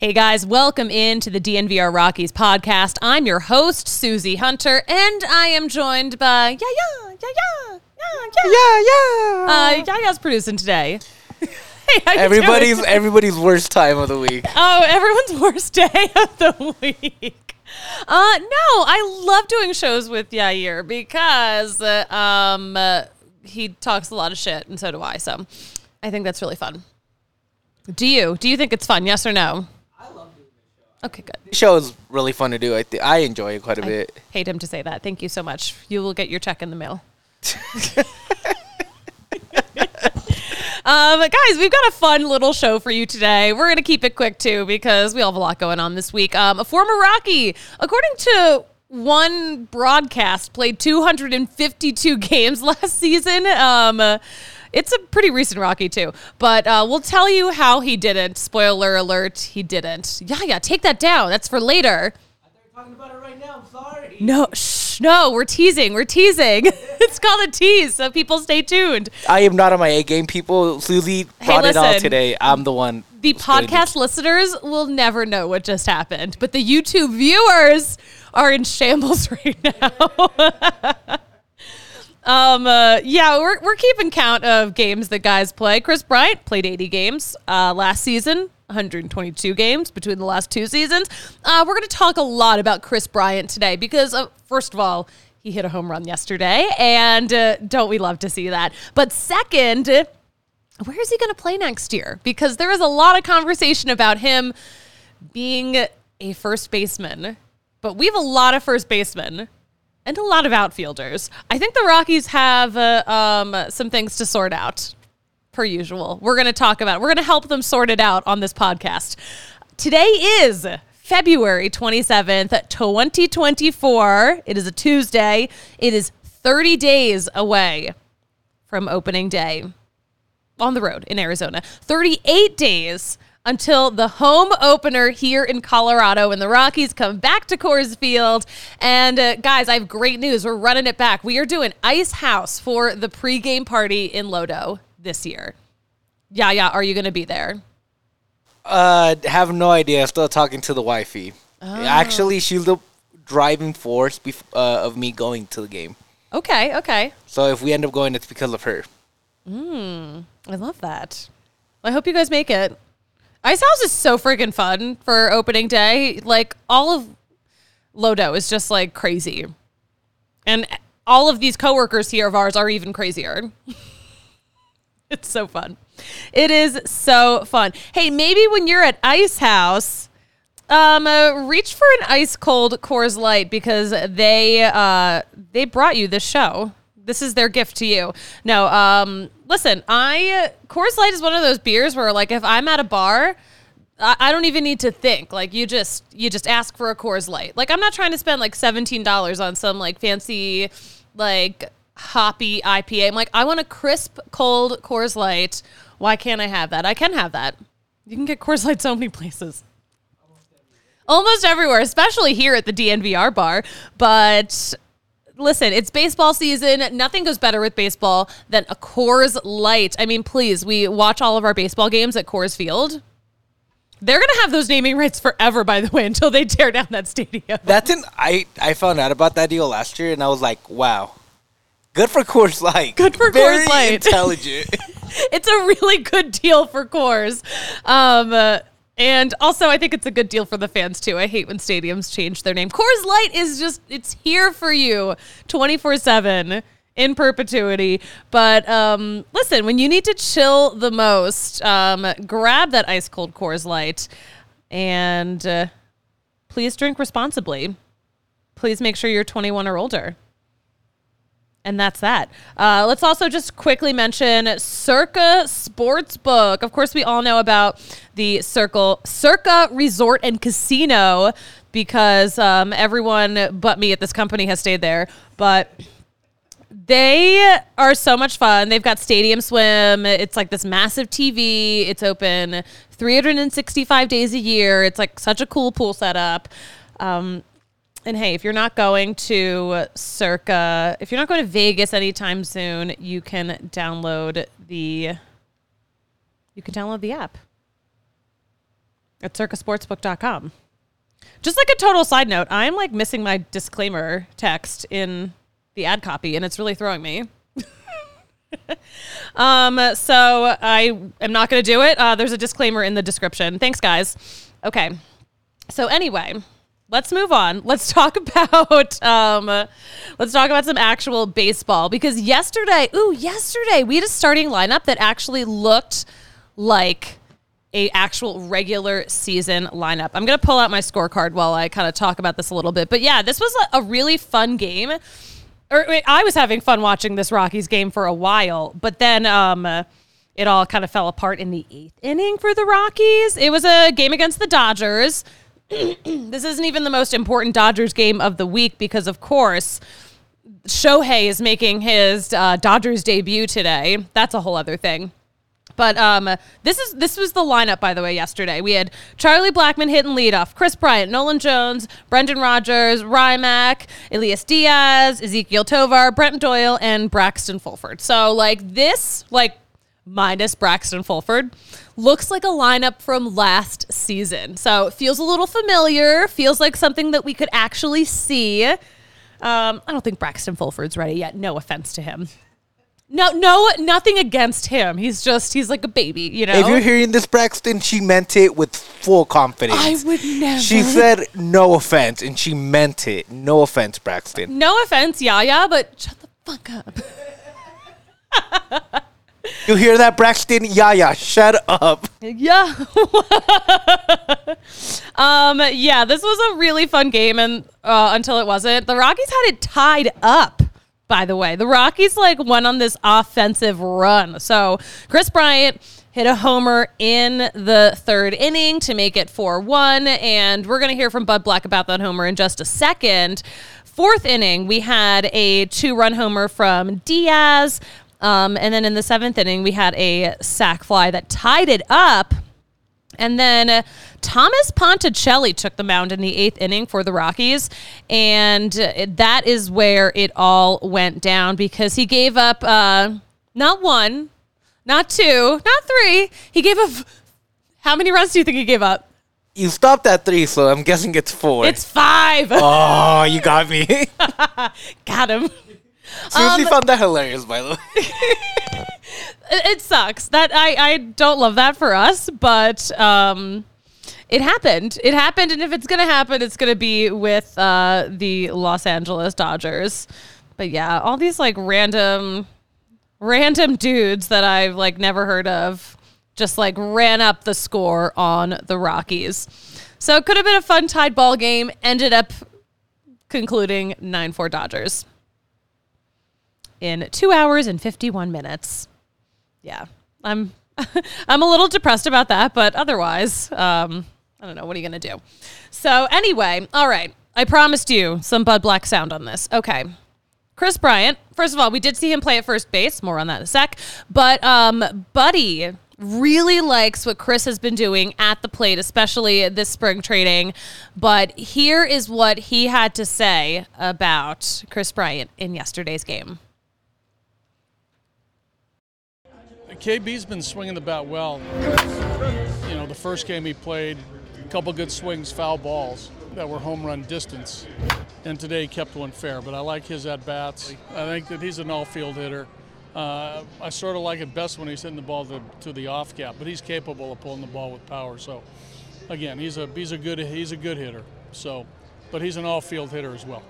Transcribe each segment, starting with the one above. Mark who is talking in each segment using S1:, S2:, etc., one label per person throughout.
S1: Hey guys, welcome into the DNVR Rockies podcast. I'm your host, Suzie Hunter, and I am joined by Yeah Yeah Yeah Yeah Yeah
S2: Yeah, yeah.
S1: Uh, Yaya's producing today. hey, how you
S2: everybody's
S1: doing?
S2: everybody's worst time of the week.
S1: Oh, everyone's worst day of the week. Uh, no, I love doing shows with Yair because uh, um, uh, he talks a lot of shit, and so do I. So I think that's really fun. Do you? Do you think it's fun? Yes or no? Okay, good.
S2: The show is really fun to do. I th- I enjoy it quite a
S1: I
S2: bit.
S1: hate him to say that. Thank you so much. You will get your check in the mail. um, guys, we've got a fun little show for you today. We're going to keep it quick too because we all have a lot going on this week. Um, a former Rocky, according to one broadcast, played 252 games last season. Um, it's a pretty recent Rocky too, but uh, we'll tell you how he didn't. Spoiler alert: he didn't. Yeah, yeah, take that down. That's for later.
S2: They're talking about it right now. I'm sorry.
S1: No, shh, no, we're teasing. We're teasing. it's called a tease, so people stay tuned.
S2: I am not on my A game, people. Suzie brought it all today. I'm the one.
S1: The
S2: who's gonna
S1: podcast listeners will never know what just happened, but the YouTube viewers are in shambles right now. um, uh, yeah, we're, we're keeping count of games that guys play. Kris Bryant played 80 games uh, last season, 122 games between the last two seasons. Uh, we're going to talk a lot about Kris Bryant today because, uh, first of all, he hit a home run yesterday, and uh, don't we love to see that? But second, where is he going to play next year? Because there is a lot of conversation about him being a first baseman, but we have a lot of first basemen and a lot of outfielders. I think the Rockies have uh, um, some things to sort out, per usual. We're going to talk about it. We're going to help them sort it out on this podcast. Today is February 27th, 2024. It is a Tuesday. It is 30 days away from opening day on the road in Arizona. 38 days until the home opener here in Colorado when the Rockies come back to Coors Field. And uh, guys, I have great news. We're running it back. We are doing Ice House for the pregame party in Lodo this year. Yeah, yeah. Are you going to be there?
S2: Uh, have no idea. Still talking to the wifey.
S1: Oh.
S2: Actually, she's the driving force bef- uh, of me going to the game.
S1: Okay, okay.
S2: So if we end up going, it's because of her.
S1: I love that. I hope you guys make it. Ice House is so freaking fun for opening day. Like all of Lodo is just like crazy. And all of these coworkers here of ours are even crazier. it's so fun. It is so fun. Hey, maybe when you're at Ice House, um, uh, reach for an ice cold Coors Light because they uh they brought you this show. This is their gift to you. No, um, listen, I Coors Light is one of those beers where like if I'm at a bar, I, I don't even need to think. Like you just you just ask for a Coors Light. Like I'm not trying to spend like seventeen dollars on some like fancy like hoppy IPA. I'm like I want a crisp cold Coors Light. Why can't I have that? I can have that. You can get Coors Light so many places almost everywhere, especially here at the DNVR bar. But listen, it's baseball season. Nothing goes better with baseball than a Coors Light. I mean, please, we watch all of our baseball games at Coors Field. They're going to have those naming rights forever, by the way, until they tear down that stadium.
S2: That's an I I found out about that deal last year, and I was like, wow, good for Coors Light.
S1: Good for
S2: Very
S1: Coors Light.
S2: Intelligent.
S1: it's a really good deal for Coors. Um, uh, And also, I think it's a good deal for the fans too. I hate when stadiums change their name. Coors Light is just, it's here for you 24 7 in perpetuity. But um, listen, when you need to chill the most, um, grab that ice cold Coors Light and uh, please drink responsibly. Please make sure you're 21 or older. And that's that. Uh, let's also just quickly mention Circa Sportsbook. Of course, we all know about the Circle Circa Resort and Casino because um, everyone but me at this company has stayed there. But they are so much fun. They've got Stadium Swim. It's like this massive TV. It's open 365 days a year. It's like such a cool pool setup. Um, and hey, if you're not going to Circa, if you're not going to Vegas anytime soon, you can download the you can download the app at circasportsbook.com. Just like a total side note, I'm like missing my disclaimer text in the ad copy and it's really throwing me. um so I am not going to do it. Uh, there's a disclaimer in the description. Thanks guys. Okay. So anyway, let's move on. Let's talk about um, let's talk about some actual baseball because yesterday, ooh, yesterday we had a starting lineup that actually looked like a actual regular season lineup. I'm gonna pull out my scorecard while I kind of talk about this a little bit. But yeah, this was a, really fun game. Or wait, I was having fun watching this Rockies game for a while, but then um, it all kind of fell apart in the eighth inning for the Rockies. It was a game against the Dodgers. this isn't even the most important Dodgers game of the week because, of course, Shohei is making his uh, Dodgers debut today. That's a whole other thing. But um, this is this was the lineup, by the way. Yesterday we had Charlie Blackmon hitting leadoff, Kris Bryant, Nolan Jones, Brendan Rodgers, Rymack, Elias Diaz, Ezequiel Tovar, Brent Doyle, and Braxton Fulford. So like this, like minus Braxton Fulford, looks like a lineup from last season. So it feels a little familiar, feels like something that we could actually see. Um, I don't think Braxton Fulford's ready yet. No offense to him. No, no, nothing against him. He's just, he's like a baby, you know?
S2: If you're hearing this, Braxton, she meant it with full confidence.
S1: I would never.
S2: She said no offense, and she meant it. No offense, Braxton.
S1: no offense, Yaya, but shut the fuck up.
S2: You hear that, Braxton? Yeah, yeah. Shut up.
S1: Yeah. um, yeah, this was a really fun game and uh, until it wasn't. The Rockies had it tied up. By the way, the Rockies like went on this offensive run. So Kris Bryant hit a homer in the third inning to make it 4 1. And we're going to hear from Bud Black about that homer in just a second. Fourth inning, we had a two run homer from Diaz. Um, and then in the seventh inning, we had a sac fly that tied it up. And then uh, Thomas Ponticelli took the mound in the eighth inning for the Rockies. And uh, that is where it all went down because he gave up uh, not one, not two, not three. He gave up. How many runs do you think he gave up?
S2: You stopped at three, so I'm guessing it's four.
S1: It's five.
S2: oh, you got me.
S1: Got him.
S2: Seriously
S1: Um,
S2: found that hilarious, by the way.
S1: it, it sucks that I, I don't love that for us, but um, it happened. It happened, and if it's gonna happen, it's gonna be with uh, the Los Angeles Dodgers. But yeah, all these like random, random dudes that I've like never heard of just like ran up the score on the Rockies. So it could have been a fun tied ball game. Ended up concluding nine four Dodgers in two hours and fifty one minutes yeah, I'm I'm a little depressed about that, but otherwise, um, I don't know. What are you gonna do? So anyway, all right. I promised you some Bud Black sound on this. Okay. Kris Bryant. First of all, we did see him play at first base. More on that in a sec. But um, Buddy really likes what Kris has been doing at the plate, especially this spring training. But here is what he had to say about Kris Bryant in yesterday's game.
S3: KB's been swinging the bat well. You know, the first game he played, a couple good swings, foul balls that were home run distance. And today he kept one fair, but I like his at bats. I think that he's an all field hitter. Uh, I sort of like it best when he's hitting the ball to, to the off gap, but he's capable of pulling the ball with power. So again, he's a he's a good he's a good hitter. So, but he's an all-field hitter as well.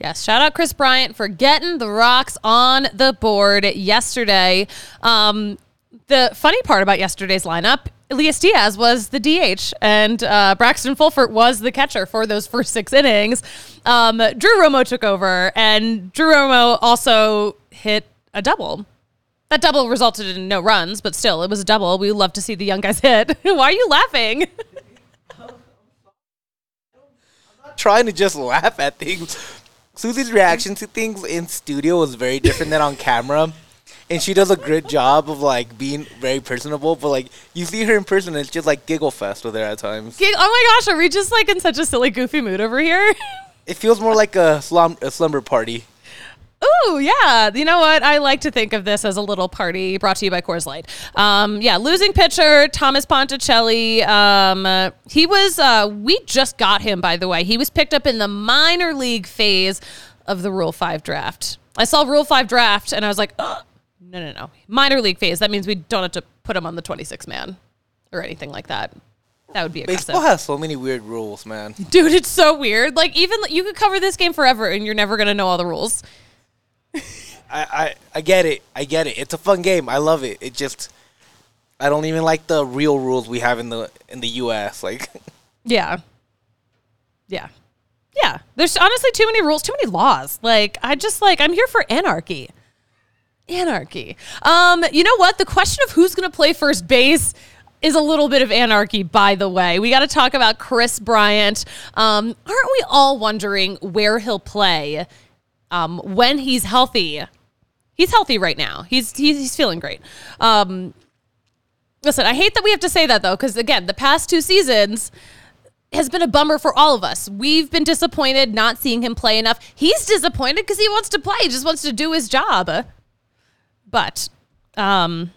S1: Yes, shout out Kris Bryant for getting the rocks on the board yesterday. Um, the funny part about yesterday's lineup, Elias Diaz was the DH, and uh, Braxton Fulford was the catcher for those first six innings. Um, Drew Romo took over, and Drew Romo also hit a double. That double resulted in no runs, but still, it was a double. We love to see the young guys hit. Why are you laughing?
S2: I'm not trying to just laugh at things. Suzie's reaction to things in studio was very different than on camera. And she does a great job of like being very personable, but like you see her in person, it's just like giggle fest with her at times.
S1: Gig- oh my gosh, are we just like in such a silly, goofy mood over here?
S2: It feels more like a, slum- a slumber party.
S1: Ooh, yeah. You know what? I like to think of this as a little party brought to you by Coors Light. Um, yeah, losing pitcher Thomas Ponticelli. Um, uh, he was. Uh, we just got him, by the way. He was picked up in the minor league phase of the Rule Five draft. I saw Rule Five draft, and I was like, Ugh. no, no, no, minor league phase. That means we don't have to put him on the twenty-six man or anything like that. That would be aggressive.
S2: Baseball has so many weird rules, man.
S1: Dude, it's so weird. Like even you could cover this game forever, and you're never gonna know all the rules.
S2: I, I, I get it. I get it. It's a fun game. I love it. It just I don't even like the real rules we have in the in the US. Like
S1: Yeah. Yeah. Yeah. There's honestly too many rules, too many laws. Like I just like I'm here for anarchy. Anarchy. Um, you know what? The question of who's gonna play first base is a little bit of anarchy, by the way. We got to talk about Kris Bryant. Um, aren't we all wondering where he'll play um, when he's healthy? He's healthy right now. He's he's, he's feeling great. Um, listen, I hate that we have to say that though, because again, the past two seasons has been a bummer for all of us. We've been disappointed not seeing him play enough. He's disappointed because he wants to play, he just wants to do his job. But um,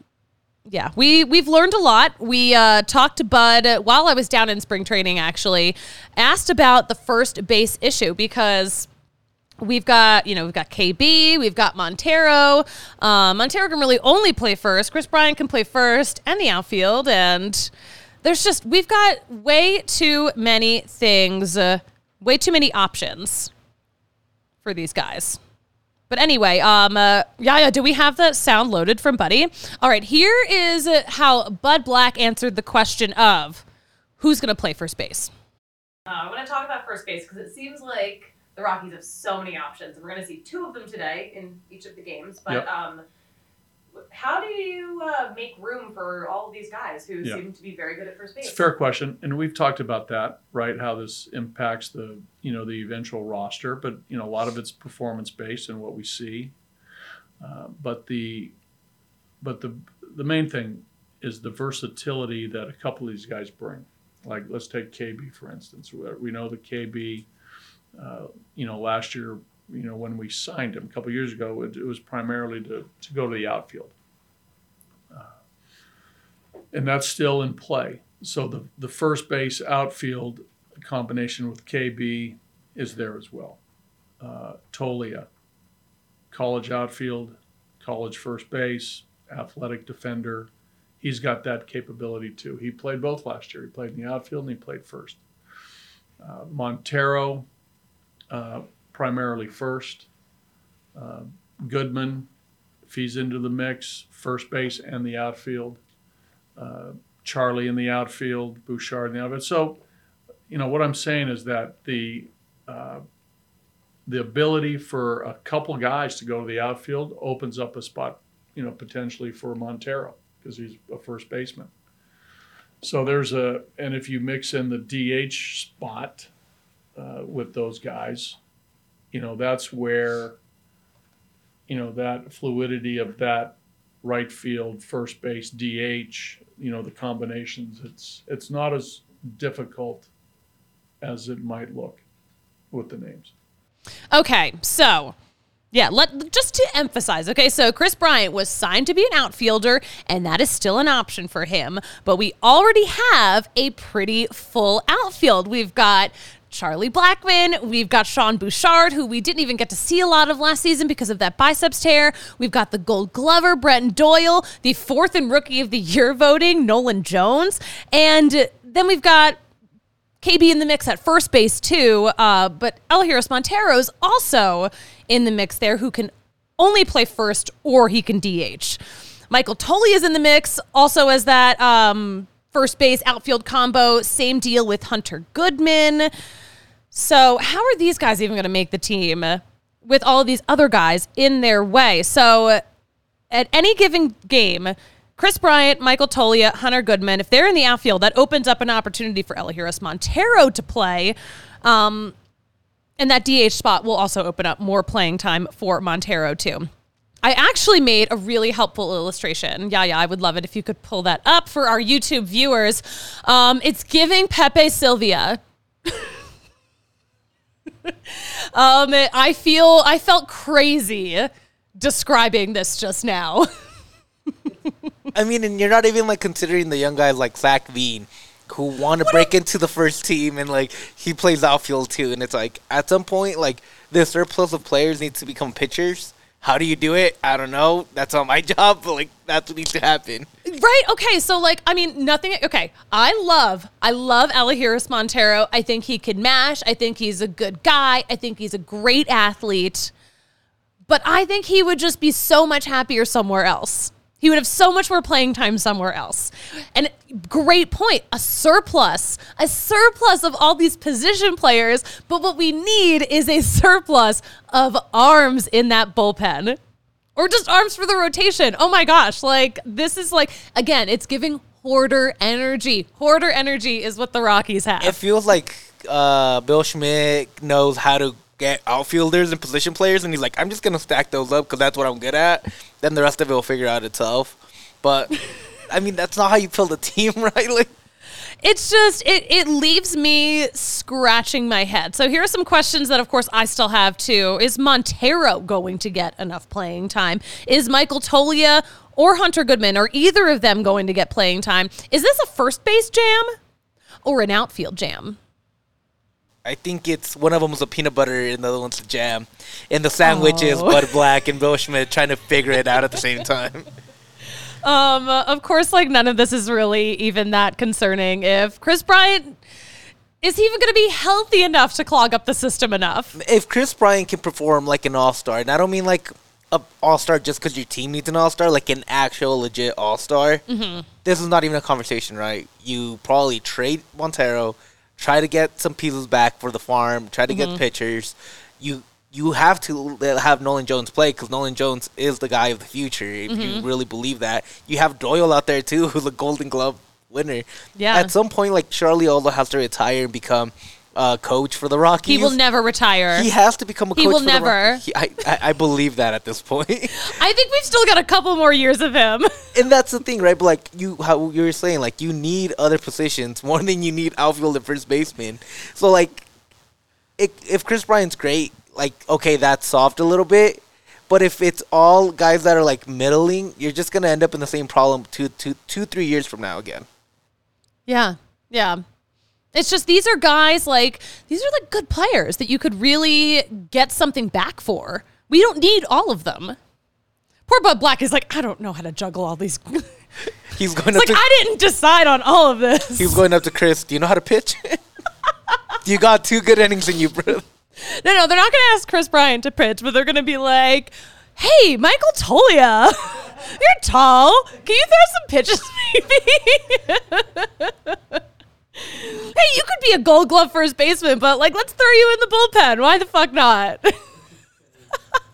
S1: yeah, we we've learned a lot. We uh, talked to Bud while I was down in spring training. Actually, asked about the first base issue because we've got you know we've got KB, we've got Montero. Um, Montero can really only play first. Kris Bryant can play first and the outfield, and there's just we've got way too many things, uh, way too many options for these guys. But anyway, um, uh, Yaya, do we have the sound loaded from Buddy? All right, here is how Bud Black answered the question of who's going to play first base.
S4: Uh, I want to talk about first base because it seems like the Rockies have so many options. We're going to see two of them today in each of the games. But
S5: Yep.
S4: um, how do you uh, make room for all of these guys who
S5: Yeah.
S4: seem to be very good at first base?
S5: It's a fair question, and we've talked about that, right? How this impacts the you know the eventual roster, but you know a lot of it's performance based and what we see. Uh, but the but the the main thing is the versatility that a couple of these guys bring. Like let's take KB for instance. We- We know that KB, uh, you know, last year, you know, when we signed him a couple years ago, it, it was primarily to to go to the outfield and that's still in play. So the the first base outfield combination with KB is there as well. Uh, Toglia, college outfield, college first base, athletic defender. He's got that capability too. He played both last year. He played in the outfield and he played first. Uh, Montero, uh, primarily first. Uh, Goodman, he's into the mix, first base and the outfield uh, Charlie in the outfield, Bouchard in the outfield. So, you know, what I'm saying is that the uh, the ability for a couple guys to go to the outfield opens up a spot, you know, potentially for Montero because he's a first baseman. So there's a, and if you mix in the DH spot uh, with those guys, you know, that's where, you know, that fluidity of that right field, first base, DH, you know, the combinations, it's it's not as difficult as it might look with the names.
S1: Okay, so yeah, let just to emphasize. Okay, so Kris Bryant was signed to be an outfielder, and that is still an option for him. But we already have a pretty full outfield. We've got Charlie Blackmon. We've got Sean Bouchard, who we didn't even get to see a lot of last season because of that biceps tear. We've got the Gold Glover, Brenton Doyle, the fourth and Rookie of the Year voting, Nolan Jones, and then we've got KB in the mix at first base too. Uh, but Elehuris Montero's also in the mix there, who can only play first or he can DH. Michael Toglia is in the mix, also as that um, first base outfield combo. Same deal with Hunter Goodman. So how are these guys even going to make the team with all of these other guys in their way? So at any given game, Kris Bryant, Michael Toglia, Hunter Goodman, if they're in the outfield, that opens up an opportunity for Elehuris Montero to play. Um, and that DH spot will also open up more playing time for Montero, too. I actually made a really helpful illustration. Yeah, yeah, I would love it if you could pull that up for our YouTube viewers. Um, it's giving Pepe Sylvia. um, I feel I felt crazy describing this just now.
S2: I mean, and you're not even like considering the young guys like Zach Veen who want to break into the first team and like he plays outfield too. And it's like at some point, like the surplus of players needs to become pitchers. How do you do it? I don't know. That's not my job, but like that's what needs to happen.
S1: Right. Okay. So like, I mean, nothing. Okay. I love, I love Elehuris Montero. I think he can mash. I think he's a good guy. I think he's a great athlete. But I think he would just be so much happier somewhere else. He would have so much more playing time somewhere else. And great point, a surplus, a surplus of all these position players. But what we need is a surplus of arms in that bullpen or just arms for the rotation. Oh my gosh. Like, this is like, again, it's giving hoarder energy. Hoarder energy is what the Rockies have.
S2: It feels like uh, Bill Schmidt knows how to get outfielders and position players, and he's like, I'm just gonna stack those up because that's what I'm good at. Then the rest of it will figure out itself. But I mean, that's not how you build a team, right? Like,
S1: it's just it it leaves me scratching my head. So here are some questions that of course I still have too. Is Montero going to get enough playing time? Is Michael Toglia or Hunter Goodman or either of them going to get playing time? Is this a first base jam or an outfield jam?
S2: I think it's one of them was a peanut butter and the other one's a jam, and the sandwich is oh. Bud Black and Bill Schmidt trying to figure it out at the same time.
S1: Um, of course, like none of this is really even that concerning. If Kris Bryant is he even going to be healthy enough to clog up the system enough?
S2: If Kris Bryant can perform like an all star, and I don't mean like a all star just because your team needs an all star, like an actual legit all star. Mm-hmm. This is not even a conversation, right? You probably trade Montero, try to get some pieces back for the farm, try to
S1: Mm-hmm.
S2: get pitchers. You you have to have Nolan Jones play because Nolan Jones is the guy of the future. If you
S1: Mm-hmm.
S2: really believe that, you have Doyle out there too, who's a Golden Glove winner.
S1: Yeah.
S2: At some point, like Charlie Ola has to retire and become a coach for the Rockies.
S1: He will never retire.
S2: He has to become a
S1: He
S2: coach.
S1: will
S2: for the
S1: never.
S2: He- I, I I believe that at this point,
S1: I think we've still got a couple more years of him.
S2: and that's the thing, right? But like you, how you were saying, like you need other positions more than you need outfield and first baseman. So like, it, if Kris Bryant's great, like okay, that's soft a little bit. But if it's all guys that are like middling, you're just gonna end up in the same problem two, two, two, three years from now again.
S1: Yeah. Yeah. It's just these are guys like these are like good players that you could really get something back for. We don't need all of them. Poor Bud Black is like, I don't know how to juggle all these.
S2: He's going up
S1: like
S2: to
S1: I didn't decide on all of this.
S2: he's going up to Kris. Do you know how to pitch? you got two good innings in you, bro.
S1: No, no, they're not going to ask Kris Bryant to pitch, but they're going to be like, "Hey, Michael Toglia, you're tall. Can you throw some pitches, maybe?" hey, you could be a Gold Glove first baseman, but like, let's throw you in the bullpen. Why the fuck not?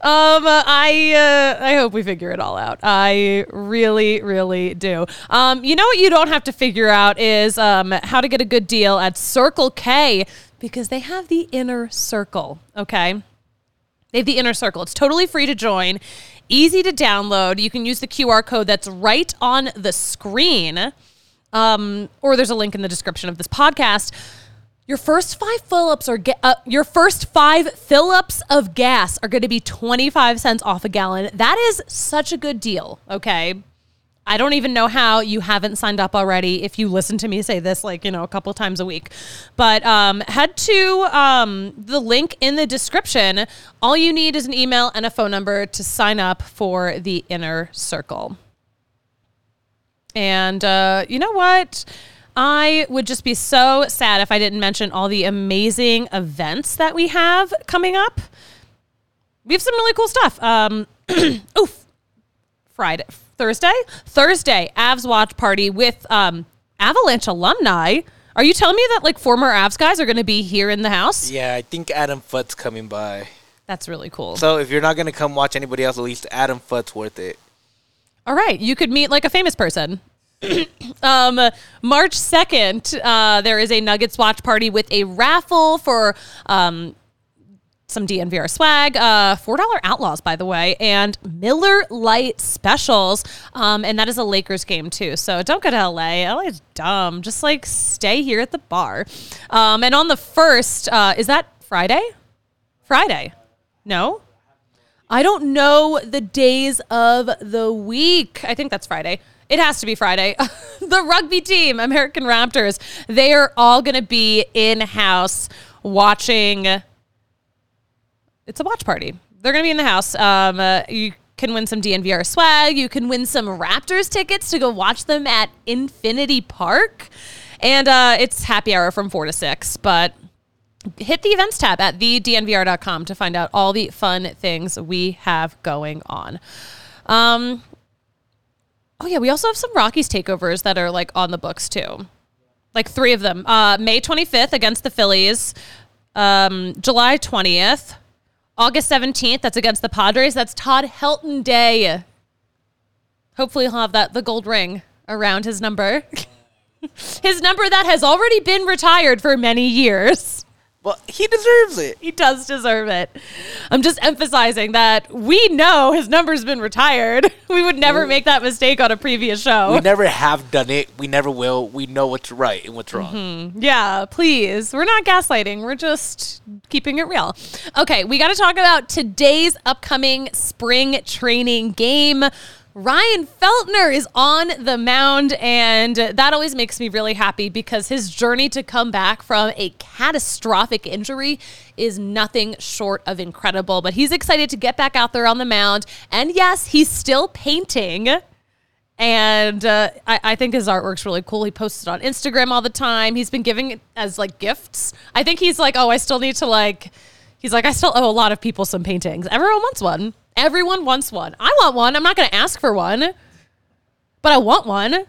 S1: Um, uh, I uh, I hope we figure it all out. I really, really do. Um, you know what you don't have to figure out is um how to get a good deal at Circle K because they have the inner circle. Okay. They have the inner circle. It's totally free to join, easy to download. You can use the QR code that's right on the screen, um, or there's a link in the description of this podcast. Your first five fill-ups are ga- uh, your first five fill-ups of gas are going to be 25 cents off a gallon. That is such a good deal, okay? I don't even know how you haven't signed up already if you listen to me say this like, you know, a couple times a week. But um, head to um, the link in the description. All you need is an email and a phone number to sign up for the inner circle. And uh, you know what? I would just be so sad if I didn't mention all the amazing events that we have coming up. We have some really cool stuff. Um, oof, Friday, Thursday, Thursday, Avs watch party with um, Avalanche alumni. Are you telling me that like former Avs guys are going to be here in the house?
S2: Yeah, I think Adam Foote's coming by.
S1: That's really cool.
S2: So if you're not gonna come watch anybody else, at least Adam Foote's worth it.
S1: All right, you could meet like a famous person. um, March 2nd, uh, there is a Nuggets watch party with a raffle for um, some DNVR swag, uh, $4 Outlaws, by the way, and Miller Lite specials. Um, and that is a Lakers game, too. So don't go to LA. LA is dumb. Just like stay here at the bar. Um, and on the 1st, uh, is that Friday? Friday. No? I don't know the days of the week. I think that's Friday. It has to be Friday. the rugby team, American Raptors, they are all going to be in house watching. It's a watch party. They're going to be in the house. Um, uh, you can win some DNVR swag. You can win some Raptors tickets to go watch them at Infinity Park. And uh, it's happy hour from 4 to 6. But hit the events tab at thednvr.com to find out all the fun things we have going on. Um, oh yeah, we also have some Rockies takeovers that are like on the books too, like three of them. Uh, May 25th against the Phillies, um, July 20th, August 17th. That's against the Padres. That's Todd Helton Day. Hopefully, he'll have that the gold ring around his number. his number that has already been retired for many years.
S2: Well, he deserves it.
S1: He does deserve it. I'm just emphasizing that we know his number's been retired. We would never make that mistake on a previous show.
S2: We never have done it. We never will. We know what's right and what's wrong.
S1: Mm-hmm. Yeah, please. We're not gaslighting. We're just keeping it real. Okay, we got to talk about today's upcoming spring training game. Ryan Feltner is on the mound, and that always makes me really happy because his journey to come back from a catastrophic injury is nothing short of incredible. But he's excited to get back out there on the mound. And yes, he's still painting. And uh, I, I, think his artwork's really cool. He posts it on Instagram all the time. He's been giving it as like gifts. I think he's like, oh, I still need to like, he's like, I still owe a lot of people some paintings. Everyone wants one. Everyone wants one. I want one. I'm not going to ask for one, but I want one.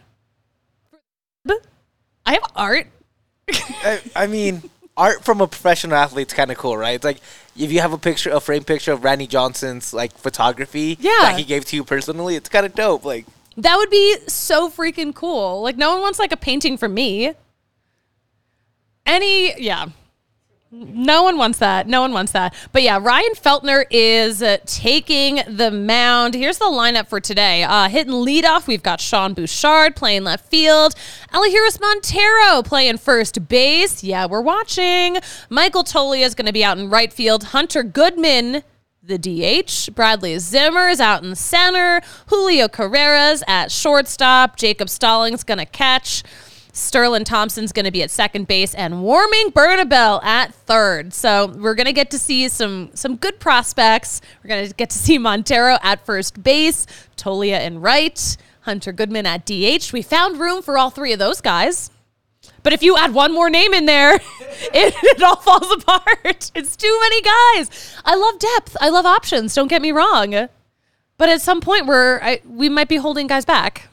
S1: I have art.
S2: I, I, mean, art from a professional athlete's kind of cool, right? It's like if you have a picture, a frame picture of Randy Johnson's like photography
S1: yeah.
S2: that he gave to you personally, it's kind of dope. Like
S1: that would be so freaking cool. Like no one wants like a painting from me. Any, yeah. No one wants that. No one wants that. But yeah, Ryan Feltner is uh, taking the mound. Here's the lineup for today. Uh, hitting leadoff, we've got Sean Bouchard playing left field, Elehuris Montero playing first base. Yeah, we're watching. Michael Toglia is going to be out in right field. Hunter Goodman the DH. Bradley Zimmer is out in center. Julio Carreras at shortstop. Jacob Stallings going to catch. Sterling Thompson's going to be at second base and Warming Bernabel at third. So we're going to get to see some some good prospects. We're going to get to see Montero at first base, Toglia in right, Hunter Goodman at DH. We found room for all three of those guys. But if you add one more name in there, it, it all falls apart. It's too many guys. I love depth. I love options. Don't get me wrong. But at some point, we're we might be holding guys back.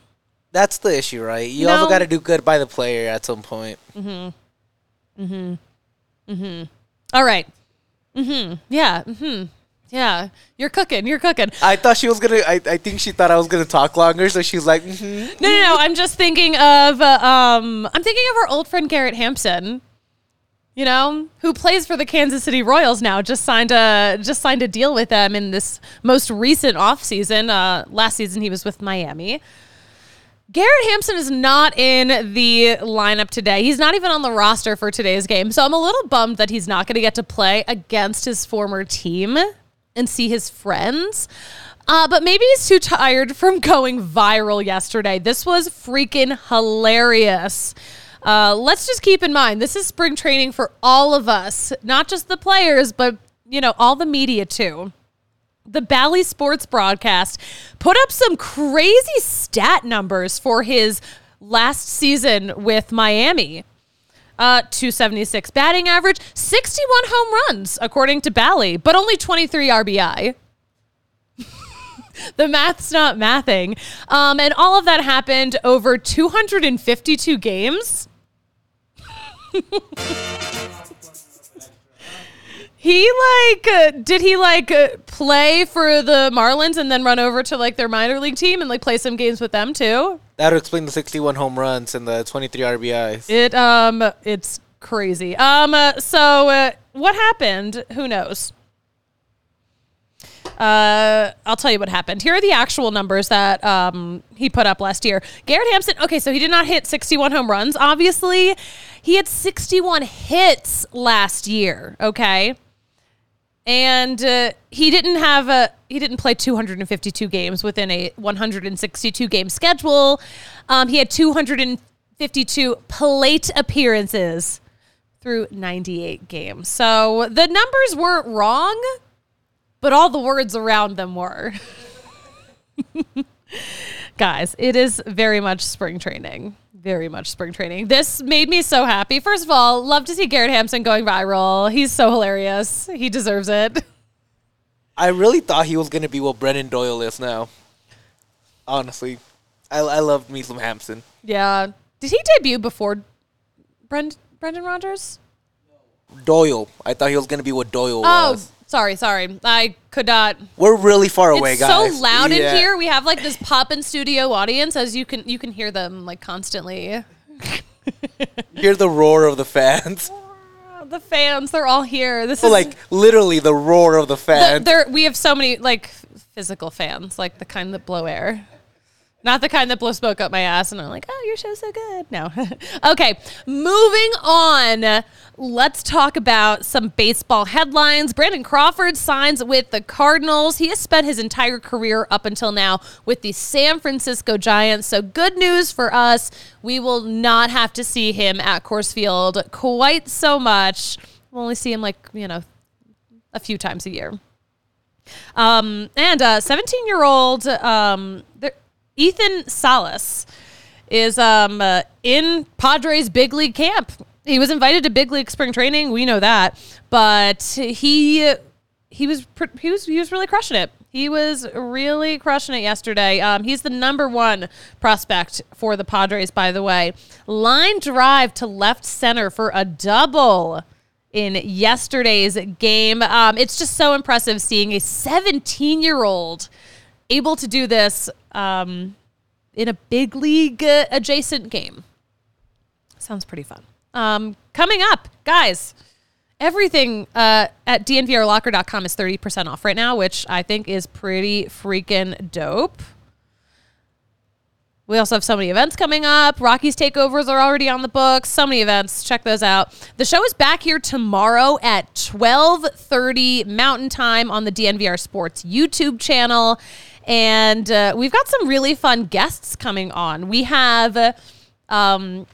S2: That's the issue, right? You no. also got to do good by the player at some point.
S1: Mm-hmm. Mm-hmm. Mm-hmm. All right. Mm-hmm. Yeah. Mm-hmm. Yeah. You're cooking. You're cooking.
S2: I thought she was gonna. I, I think she thought I was gonna talk longer, so she's like, mm-hmm.
S1: No, no, no. I'm just thinking of. Uh, um. I'm thinking of our old friend Garrett Hampson. You know, who plays for the Kansas City Royals now? Just signed a just signed a deal with them in this most recent offseason. Uh, last season he was with Miami. Garrett Hampson is not in the lineup today. He's not even on the roster for today's game. So I'm a little bummed that he's not going to get to play against his former team and see his friends. Uh, but maybe he's too tired from going viral yesterday. This was freaking hilarious. Uh, let's just keep in mind this is spring training for all of us, not just the players, but you know all the media too the Bally Sports broadcast put up some crazy stat numbers for his last season with Miami. Uh, 276 batting average, 61 home runs, according to Bally, but only 23 RBI. the math's not mathing. Um, and all of that happened over 252 games. he like uh, did he like uh, play for the Marlins and then run over to like their minor league team and like play some games with them too?
S2: That would explain the 61 home runs and the 23 RBIs.
S1: It um it's crazy. Um uh, so uh, what happened? Who knows? Uh, I'll tell you what happened. Here are the actual numbers that um, he put up last year. Garrett Hampson, okay, so he did not hit 61 home runs, obviously. He had 61 hits last year, okay? And uh, he didn't have a, he didn't play 252 games within a 162 game schedule. Um, he had 252 plate appearances through 98 games. So the numbers weren't wrong but all the words around them were. Guys, it is very much spring training. Very much spring training. This made me so happy. First of all, love to see Garrett Hampson going viral. He's so hilarious. He deserves it.
S2: I really thought he was going to be what Brenton Doyle is now. Honestly. I, I love me some Hampson.
S1: Yeah. Did he debut before Brend- Brendan Rodgers?
S2: Doyle. I thought he was going to be what Doyle
S1: Oh,
S2: was.
S1: Sorry, sorry. I could not.
S2: We're really far away, guys.
S1: it's
S2: guys.
S1: so loud
S2: Yeah.
S1: in here. We have like this pop in studio audience, as you can you can hear them like constantly.
S2: Hear the roar of the fans.
S1: Ah, the fans, they're all here. This
S2: Well,
S1: is
S2: like literally the roar of the
S1: the,
S2: fans.
S1: there. We have so many like physical fans, like the kind that blow air. Not the kind that blow smoke up my ass and I'm like, oh, your show's so good. No. okay, moving on. Let's talk about some baseball headlines. Brandon Crawford signs with the Cardinals. He has spent his entire career up until now with the San Francisco Giants. So, good news for us. We will not have to see him at Coors Field quite so much. We'll only see him like, you know, a few times a year. Um, and uh, 17 year old um, there, Ethan Salas is um, uh, in Padres big league camp. He was invited to big league spring training. We know that, but he he was he was he was really crushing it. He was really crushing it yesterday. Um, he's the number one prospect for the Padres, by the way. Line drive to left center for a double in yesterday's game. Um, it's just so impressive seeing a 17 year old able to do this um, in a big league uh, adjacent game. Sounds pretty fun. Um, coming up, guys, everything uh, at dnvrlocker.com is 30% off right now, which I think is pretty freaking dope. We also have so many events coming up. Rockies takeovers are already on the books. So many events. Check those out. The show is back here tomorrow at 12:30 Mountain Time on the DNVR Sports YouTube channel. And uh, we've got some really fun guests coming on. We have um,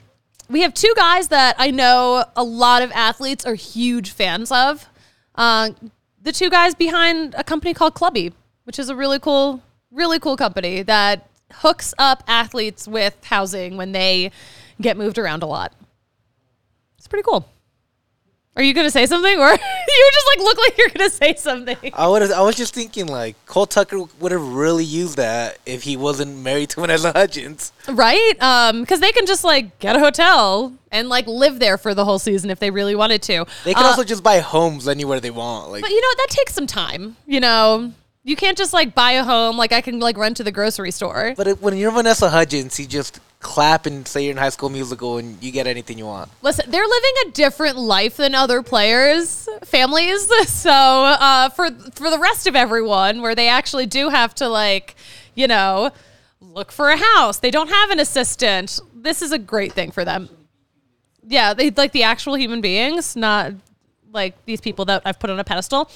S1: we have two guys that I know a lot of athletes are huge fans of. Uh, the two guys behind a company called Clubby, which is a really cool, really cool company that hooks up athletes with housing when they get moved around a lot. It's pretty cool. Are you gonna say something, or you just like look like you're gonna say something?
S2: I would. I was just thinking like Cole Tucker would have really used that if he wasn't married to Vanessa Hudgens.
S1: right? Um, because they can just like get a hotel and like live there for the whole season if they really wanted to.
S2: They could
S1: Uh,
S2: also just buy homes anywhere they want. Like
S1: But you know what? That takes some time. You know, you can't just like buy a home like I can like run to the grocery store.
S2: But it, when you're Vanessa Hudgens, you just clap and say you're in High School Musical, and you get anything you want.
S1: Listen, they're living a different life than other players' families. So uh, for for the rest of everyone, where they actually do have to like, you know, look for a house. They don't have an assistant. This is a great thing for them. Yeah, they like the actual human beings, not like these people that I've put on a pedestal.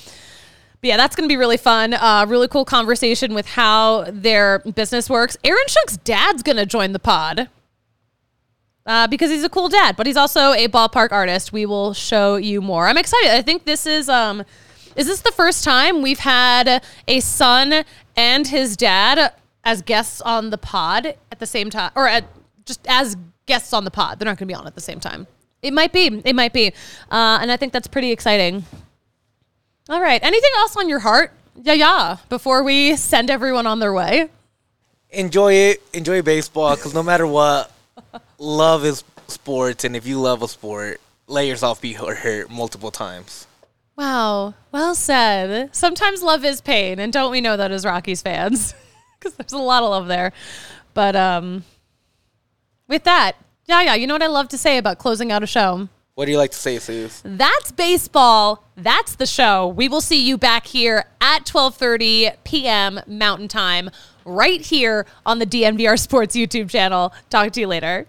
S1: But yeah, that's going to be really fun. Uh, really cool conversation with how their business works. Aaron Schunk's dad's going to join the pod uh, because he's a cool dad, but he's also a ballpark artist. We will show you more. I'm excited. I think this is um, is this the first time we've had a son and his dad as guests on the pod at the same time, or at just as guests on the pod. They're not going to be on at the same time. It might be. It might be. Uh, and I think that's pretty exciting. All right. Anything else on your heart? Yeah, yeah. Before we send everyone on their way.
S2: Enjoy it. Enjoy baseball because no matter what, love is sports, and if you love a sport, let yourself be hurt multiple times.
S1: Wow. Well said. Sometimes love is pain, and don't we know that as Rockies fans? Because there's a lot of love there. But um, with that, yeah, yeah. You know what I love to say about closing out a show?
S2: What do you like to say, Suze?
S1: That's baseball. That's the show. We will see you back here at 12:30 p.m. Mountain Time right here on the DNVR Sports YouTube channel. Talk to you later.